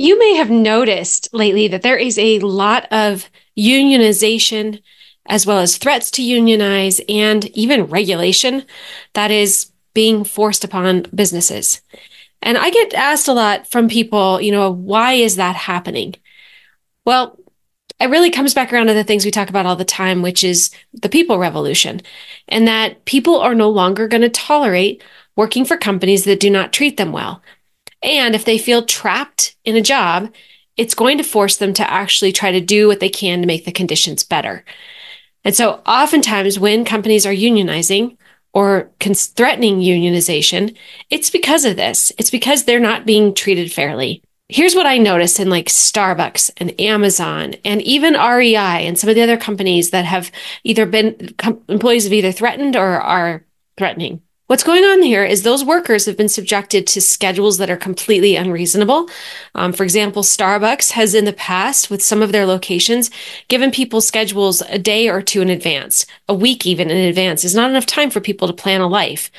You may have noticed lately that there is a lot of unionization as well as threats to unionize and even regulation that is being forced upon businesses. And I get asked a lot from people, you know, why is that happening? Well, it really comes back around to the things we talk about all the time, which is the people revolution, and that people are no longer going to tolerate working for companies that do not treat them well. And if they feel trapped in a job, it's going to force them to actually try to do what they can to make the conditions better. And so, oftentimes, when companies are unionizing or threatening unionization, it's because of this. It's because they're not being treated fairly. Here's what I notice in like Starbucks and Amazon and even REI and some of the other companies that have either been com- employees have either threatened or are threatening. What's going on here is those workers have been subjected to schedules that are completely unreasonable. Um, for example, Starbucks has in the past, with some of their locations, given people schedules a day or two in advance, a week even in advance is not enough time for people to plan a life.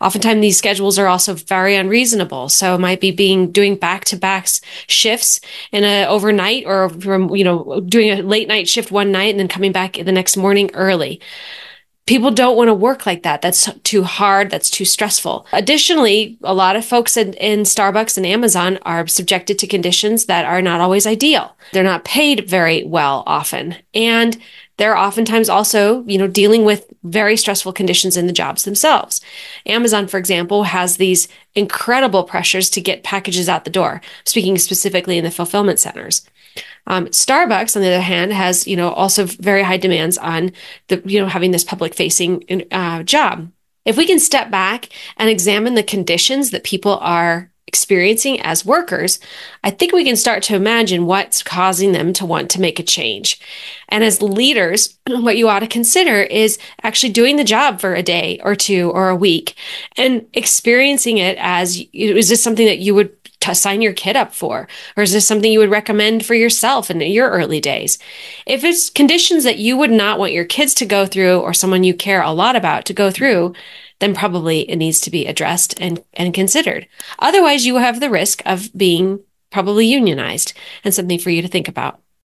Oftentimes, these schedules are also very unreasonable. So it might be being doing back to back shifts in a overnight or from, you know, doing a late night shift one night and then coming back the next morning early people don't want to work like that. That's too hard. That's too stressful. Additionally, a lot of folks in, in, Starbucks and Amazon are subjected to conditions that are not always ideal. They're not paid very well often. And they're oftentimes also, you know, dealing with very stressful conditions in the jobs themselves. Amazon, for example, has these incredible pressures to get packages out the door, speaking specifically in the fulfillment centers. Um, Starbucks, on the other hand, has you know also very high demands on the you know having this public facing uh, job. If we can step back and examine the conditions that people are experiencing as workers, I think we can start to imagine what's causing them to want to make a change. And as leaders, what you ought to consider is actually doing the job for a day or two or a week and experiencing it as is this something that you would to sign your kid up for? Or is this something you would recommend for yourself in your early days? If it's conditions that you would not want your kids to go through or someone you care a lot about to go through, then probably it needs to be addressed and, and considered. Otherwise, you have the risk of being probably unionized and something for you to think about.